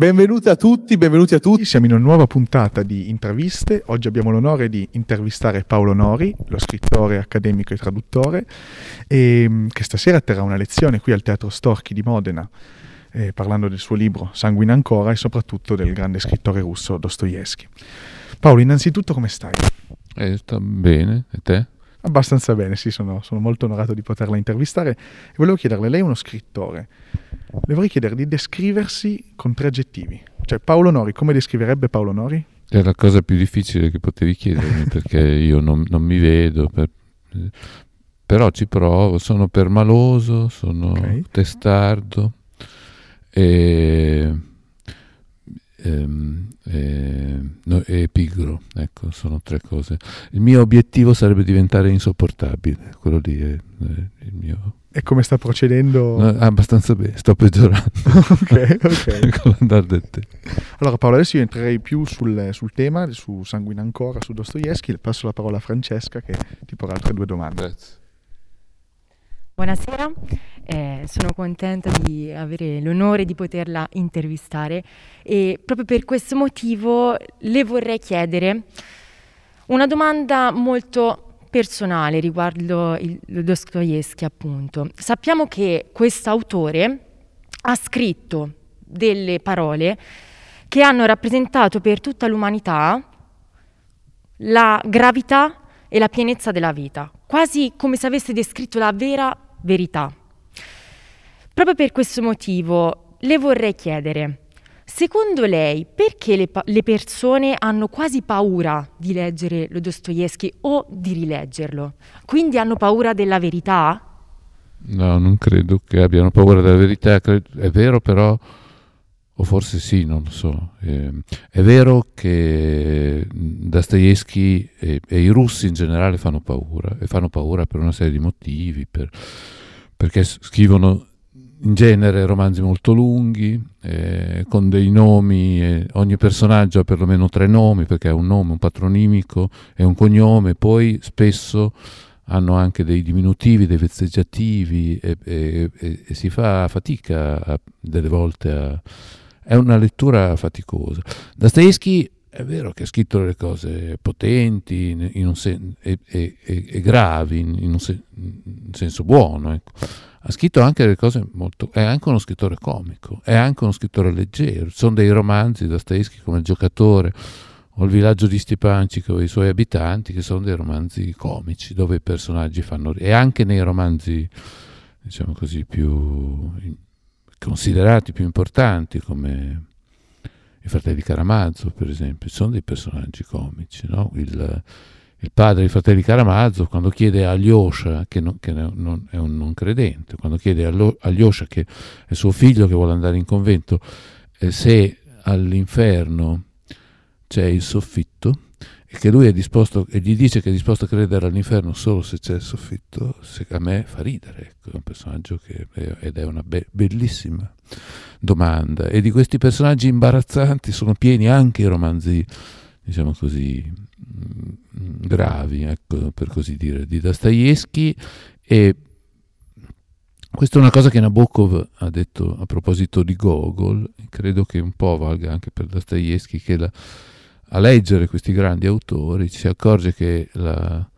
Benvenuti a tutti, benvenuti a tutti. Siamo in una nuova puntata di interviste. Oggi abbiamo l'onore di intervistare Paolo Nori, lo scrittore accademico e traduttore, e, mm, che stasera terrà una lezione qui al Teatro Storchi di Modena, eh, parlando del suo libro Sanguina ancora e soprattutto del grande scrittore russo Dostoevsky. Paolo, innanzitutto come stai? Eh, sta bene, e te? Abbastanza bene, sì, sono, sono molto onorato di poterla intervistare. E volevo chiederle, lei è uno scrittore le vorrei chiedere di descriversi con tre aggettivi. Cioè Paolo Nori, come descriverebbe Paolo Nori? È la cosa più difficile che potevi chiedermi perché io non, non mi vedo, per, però ci provo, sono permaloso, sono okay. testardo e, e, e, no, e, pigro, ecco, sono tre cose. Il mio obiettivo sarebbe diventare insopportabile, quello lì è, è il mio e come sta procedendo? No, abbastanza bene, sto peggiorando. ok, ok. allora Paolo, adesso io entrerei più sul, sul, tema, su Sanguina ancora, su Dostoevsky. Le passo la parola a Francesca che ti porrà altre due domande. Grazie. Buonasera, eh, sono contenta di avere l'onore di poterla intervistare e proprio per questo motivo le vorrei chiedere una domanda molto personale riguardo il, Dostoevsky, appunto. Sappiamo che quest'autore ha scritto delle parole che hanno rappresentato per tutta l'umanità la gravità e la pienezza della vita, quasi come se avesse descritto la vera verità. Proprio per questo motivo le vorrei chiedere, Secondo lei, perché le, pa- le, persone hanno quasi paura di leggere lo Dostoevsky o di rileggerlo? Quindi hanno paura della verità? No, non credo che abbiano paura della verità. È vero però, o forse sì, non lo so. Eh, è vero che Dostoevsky e, e, i russi in generale fanno paura, e fanno paura per una serie di motivi, per, perché scrivono in genere romanzi molto lunghi, eh, con dei nomi, eh, ogni personaggio ha perlomeno tre nomi perché ha un nome, un patronimico e un cognome, poi spesso hanno anche dei diminutivi, dei vezzeggiativi e, e, e, e si fa fatica a, delle volte a... è una lettura faticosa. Dostoevsky è vero che ha scritto delle cose potenti sen- e, gravi in, un sen- in senso buono, ecco ha scritto anche delle cose molto... è anche uno scrittore comico, è anche uno scrittore leggero. Sono dei romanzi da Dostoevsky come Il giocatore o Il villaggio di Stipancico e i suoi abitanti che sono dei romanzi comici dove i personaggi fanno... e anche nei romanzi, diciamo così, più considerati più importanti come i fratelli Caramazzo, per esempio, sono dei personaggi comici, no? Il, il padre dei fratelli Karamazov, quando chiede a Alyosha, che, non, che non, è un non credente, quando chiede a Alyosha, che è suo figlio che vuole andare in convento, eh, se all'inferno c'è il soffitto, e che lui è disposto, e gli dice che è disposto a credere all'inferno solo se c'è il soffitto, a me fa ridere, ecco, è un personaggio che, ed è una be- bellissima domanda. E di questi personaggi imbarazzanti sono pieni anche i romanzi, diciamo così, gravi, ecco, per così dire, di Dostoevsky e questa è una cosa che Nabokov ha detto a proposito di Gogol, credo che un po' valga anche per Dostoevsky, che la, a leggere questi grandi autori si accorge che la,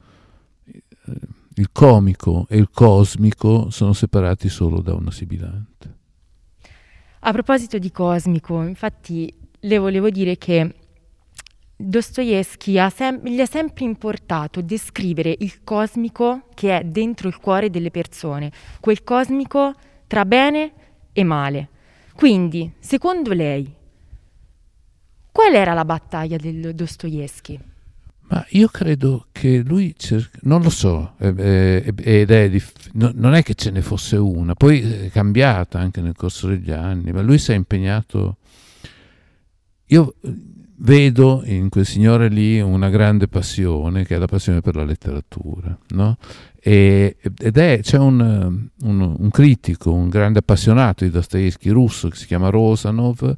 il comico e il cosmico sono separati solo da una sibilante. A proposito di cosmico, infatti le volevo dire che Dostoevsky sem- gli è sempre importato descrivere il cosmico che è dentro il cuore delle persone, quel cosmico tra bene e male. Quindi, secondo lei, qual era la battaglia del Dostoevsky? Ma io credo che lui, cerca, non lo so, ed è dif- non è che ce ne fosse una, poi è cambiata anche nel corso degli anni, ma lui si è impegnato. Io vedo in quel signore lì una grande passione, che è la passione per la letteratura. No? E, ed è, c'è un, un, un, critico, un grande appassionato di Dostoevsky russo che si chiama Rosanov,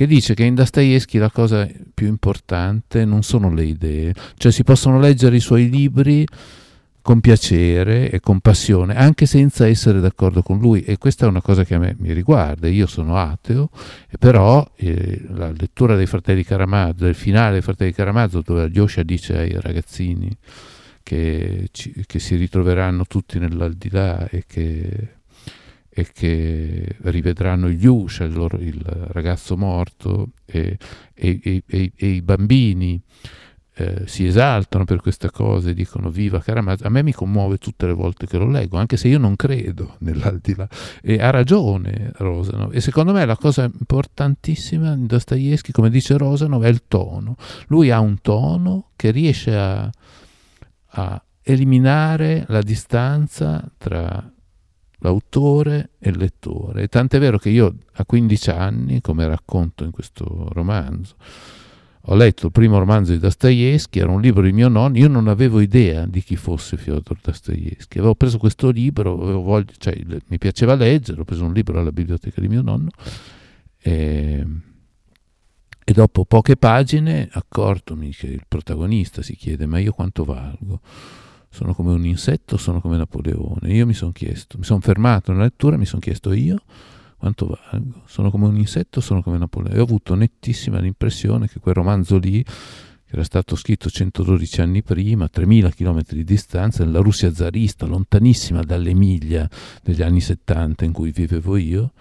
che dice che in Dostoevsky la cosa più importante non sono le idee, cioè si possono leggere i suoi libri con piacere e con passione, anche senza essere d'accordo con lui. E questa è una cosa che a me mi riguarda. Io sono ateo, però eh, la lettura dei fratelli Karamazzo, del finale dei fratelli Karamazzo, dove Alyosha dice ai ragazzini che, ci, che si ritroveranno tutti nell'aldilà e che e che rivedranno gli Usha, il, loro, il ragazzo morto e, e, e, e i bambini eh, si esaltano per queste cose, dicono viva Karamazov, a me mi commuove tutte le volte che lo leggo, anche se io non credo nell'aldilà. E ha ragione Rosanov. E secondo me la cosa importantissima in Dostoevsky, come dice Rosanov, è il tono. Lui ha un tono che riesce a, a eliminare la distanza tra l'autore e il lettore. Tant'è vero che io a 15 anni, come racconto in questo romanzo, ho letto il primo romanzo di Dostoevsky, era un libro di mio nonno, io non avevo idea di chi fosse Fyodor Dostoevsky. Avevo preso questo libro, voglia, cioè, mi piaceva leggere, ho preso un libro alla biblioteca di mio nonno e, e dopo poche pagine accortomi che il protagonista si chiede ma io quanto valgo? Sono come un insetto, sono come Napoleone. Io mi sono chiesto, mi sono fermato nella lettura, mi sono chiesto io quanto valgo? Sono come un insetto, sono come Napoleone. E ho avuto nettissima l'impressione che quel romanzo lì, che era stato scritto 112 anni prima, a 3000 km di distanza, nella Russia zarista, lontanissima dall'Emilia degli anni 70 in cui vivevo io,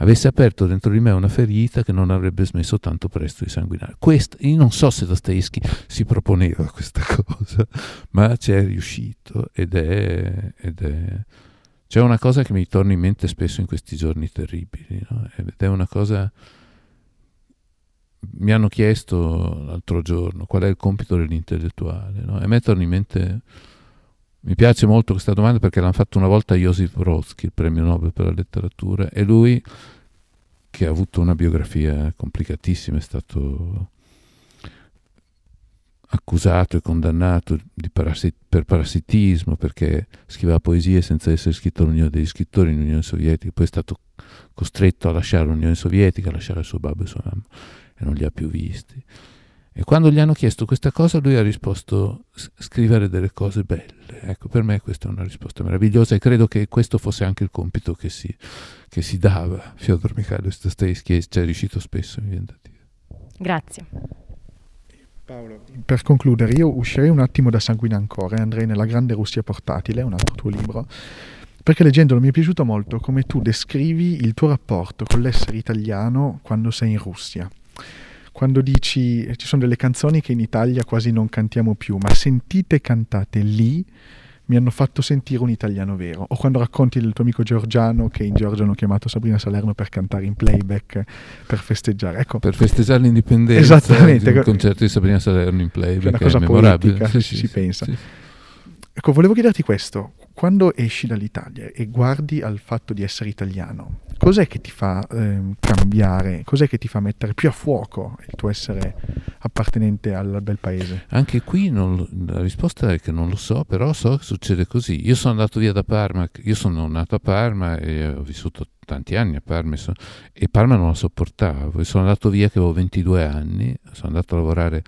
avesse aperto dentro di me una ferita che non avrebbe smesso tanto presto di sanguinare. Questo, io non so se Dostoevsky si proponeva questa cosa, ma ci è riuscito ed è, ed è c'è una cosa che mi torna in mente spesso in questi giorni terribili, no? ed è una cosa... Mi hanno chiesto l'altro giorno qual è il compito dell'intellettuale, no? e a me torna in mente... Mi piace molto questa domanda perché l'hanno fatto una volta Josip Brodsky, il premio Nobel per la letteratura, e lui, che ha avuto una biografia complicatissima, è stato accusato e condannato parasit- per parassitismo perché scriveva poesie senza essere iscritto all'Unione degli scrittori in Unione Sovietica, poi è stato costretto a lasciare l'Unione Sovietica, a lasciare il suo babbo e sua mamma e non li ha più visti. E quando gli hanno chiesto questa cosa lui ha risposto scrivere delle cose belle. Ecco, per me questa è una risposta meravigliosa e credo che questo fosse anche il compito che si, che si dava Fyodor Mikhailovich Dostoevsky e ci è riuscito spesso, mi viene da dire. Grazie. Paolo, per concludere, io uscirei un attimo da Sanguina Ancora e andrei nella Grande Russia Portatile, un altro tuo libro, perché leggendolo mi è piaciuto molto come tu descrivi il tuo rapporto con l'essere italiano quando sei in Russia. Quando dici ci sono delle canzoni che in Italia quasi non cantiamo più, ma sentite cantate lì mi hanno fatto sentire un italiano vero. O quando racconti del tuo amico Giorgiano che in Georgia hanno chiamato Sabrina Salerno per cantare in playback, per festeggiare. Ecco. Per festeggiare l'indipendenza. Esattamente. Il concerto di Sabrina Salerno in playback. È una cosa è politica, se sì, si sì, pensa. Sì. Ecco, volevo chiederti questo. Quando esci dall'Italia e guardi al fatto di essere italiano, cos'è che ti fa eh, cambiare, cos'è che ti fa mettere più a fuoco il tuo essere appartenente al bel paese? Anche qui non, la risposta è che non lo so, però so che succede così. Io sono andato via da Parma, io sono nato a Parma e ho vissuto tanti anni a Parma e Parma non la sopportavo. sono andato via che avevo 22 anni, sono andato a lavorare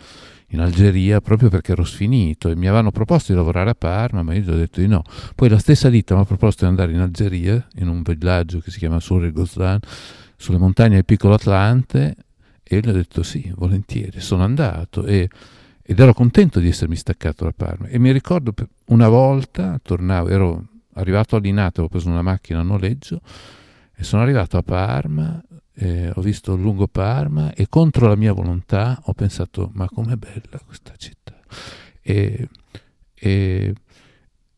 in Algeria proprio perché ero sfinito e mi avevano proposto di lavorare a Parma, ma io gli ho detto di no. Poi la stessa ditta mi ha proposto di andare in Algeria, in un villaggio che si chiama Sur Gozlan, sulle montagne del piccolo Atlante, e gli ho detto sì, volentieri. Sono andato e, ed ero contento di essermi staccato da Parma. E mi ricordo una volta, tornavo, ero arrivato all'Inate, avevo preso una macchina a noleggio, e sono arrivato a Parma eh, ho visto lungo Parma e contro la mia volontà ho pensato ma com'è bella questa città? E, e,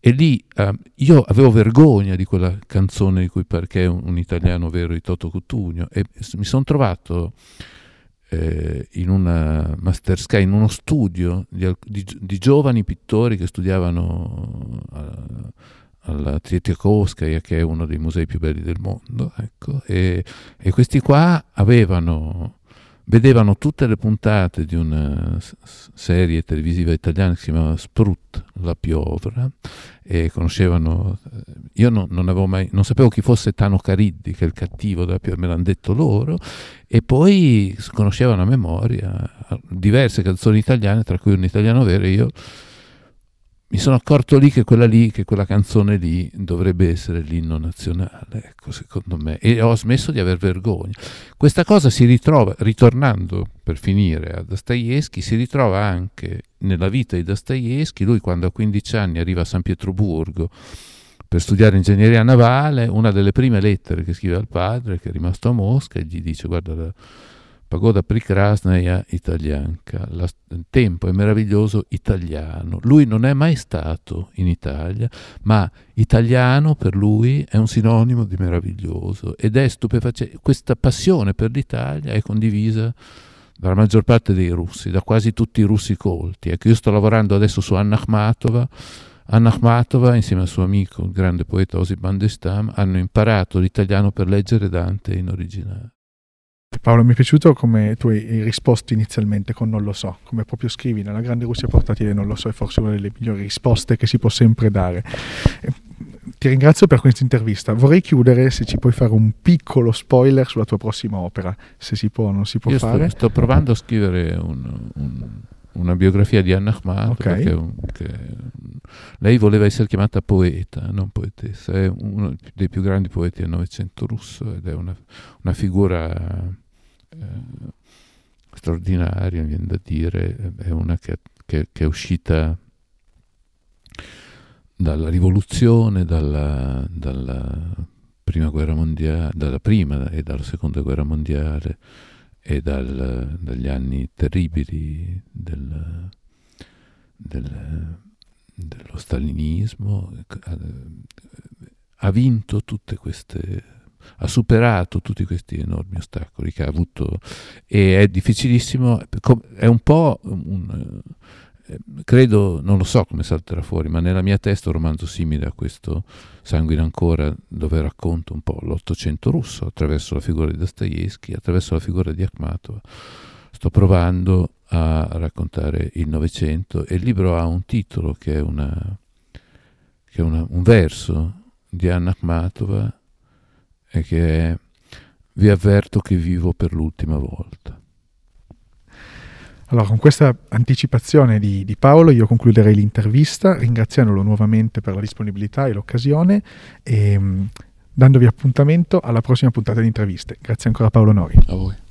e lì eh, io avevo vergogna di quella canzone di cui perché è un, un italiano vero di Toto Cutugno e mi sono trovato eh, in una Master Sky, in uno studio di, di, di giovani pittori che studiavano eh, alla Tretjakovskaya che è uno dei musei più belli del mondo ecco, e, e, questi qua avevano vedevano tutte le puntate di una serie televisiva italiana che si chiamava Sprut, la piovra e conoscevano eh, io non, non, avevo mai non sapevo chi fosse Tano Cariddi che è il cattivo della piovra me l'hanno detto loro e poi conoscevano a memoria diverse canzoni italiane tra cui un italiano vero e io mi sono accorto lì che quella lì, che quella canzone lì dovrebbe essere l'inno nazionale, ecco, secondo me, e ho smesso di aver vergogna. Questa cosa si ritrova, ritornando per finire a Dostoevsky, si ritrova anche nella vita di Dostoevsky, lui quando a 15 anni arriva a San Pietroburgo per studiare ingegneria navale, una delle prime lettere che scrive al padre, che è rimasto a Mosca, e gli dice, guarda, Pagoda Prikrasnaya italianca, la, il tempo è meraviglioso italiano. Lui non è mai stato in Italia, ma italiano per lui è un sinonimo di meraviglioso ed è stupefacente. Questa passione per l'Italia è condivisa dalla maggior parte dei russi, da quasi tutti i russi colti. Ecco, io sto lavorando adesso su Anna Akhmatova. Anna Akhmatova, insieme al suo amico, il grande poeta Osip Bandestam, hanno imparato l'italiano per leggere Dante in originale. Paolo, mi è piaciuto come tu hai risposto inizialmente con non lo so, come proprio scrivi nella grande Russia portatile non lo so, è forse una delle migliori risposte che si può sempre dare. Eh, ti ringrazio per questa intervista. Vorrei chiudere se ci puoi fare un piccolo spoiler sulla tua prossima opera, se si può o non si può Io fare. Sto, sto provando a scrivere un, un, una biografia di Anna Ahmad, okay. perché, che, lei voleva essere chiamata poeta, non poetessa. È uno dei più grandi poeti del Novecento russo ed è una, una figura eh, straordinaria, viene da dire, è una che, che, che è uscita dalla rivoluzione, dalla, dalla, prima guerra mondiale, dalla prima e dalla seconda guerra mondiale e dal, dagli anni terribili del, del, dello stalinismo, ha vinto tutte queste ha superato tutti questi enormi ostacoli che ha avuto e è difficilissimo, è un po' un, eh, credo, non lo so come salterà fuori, ma nella mia testa un romanzo simile a questo Sanguine ancora, dove racconto un po' l'Ottocento russo attraverso la figura di Dostoevsky, attraverso la figura di Akhmatova. Sto provando a raccontare il Novecento e il libro ha un titolo che è, una, che è una, un verso di Anna Akhmatova e che è vi avverto che vivo per l'ultima volta. Allora, con questa anticipazione di, di, Paolo io concluderei l'intervista ringraziandolo nuovamente per la disponibilità e l'occasione e mh, dandovi appuntamento alla prossima puntata di interviste. Grazie ancora Paolo Nori. A voi.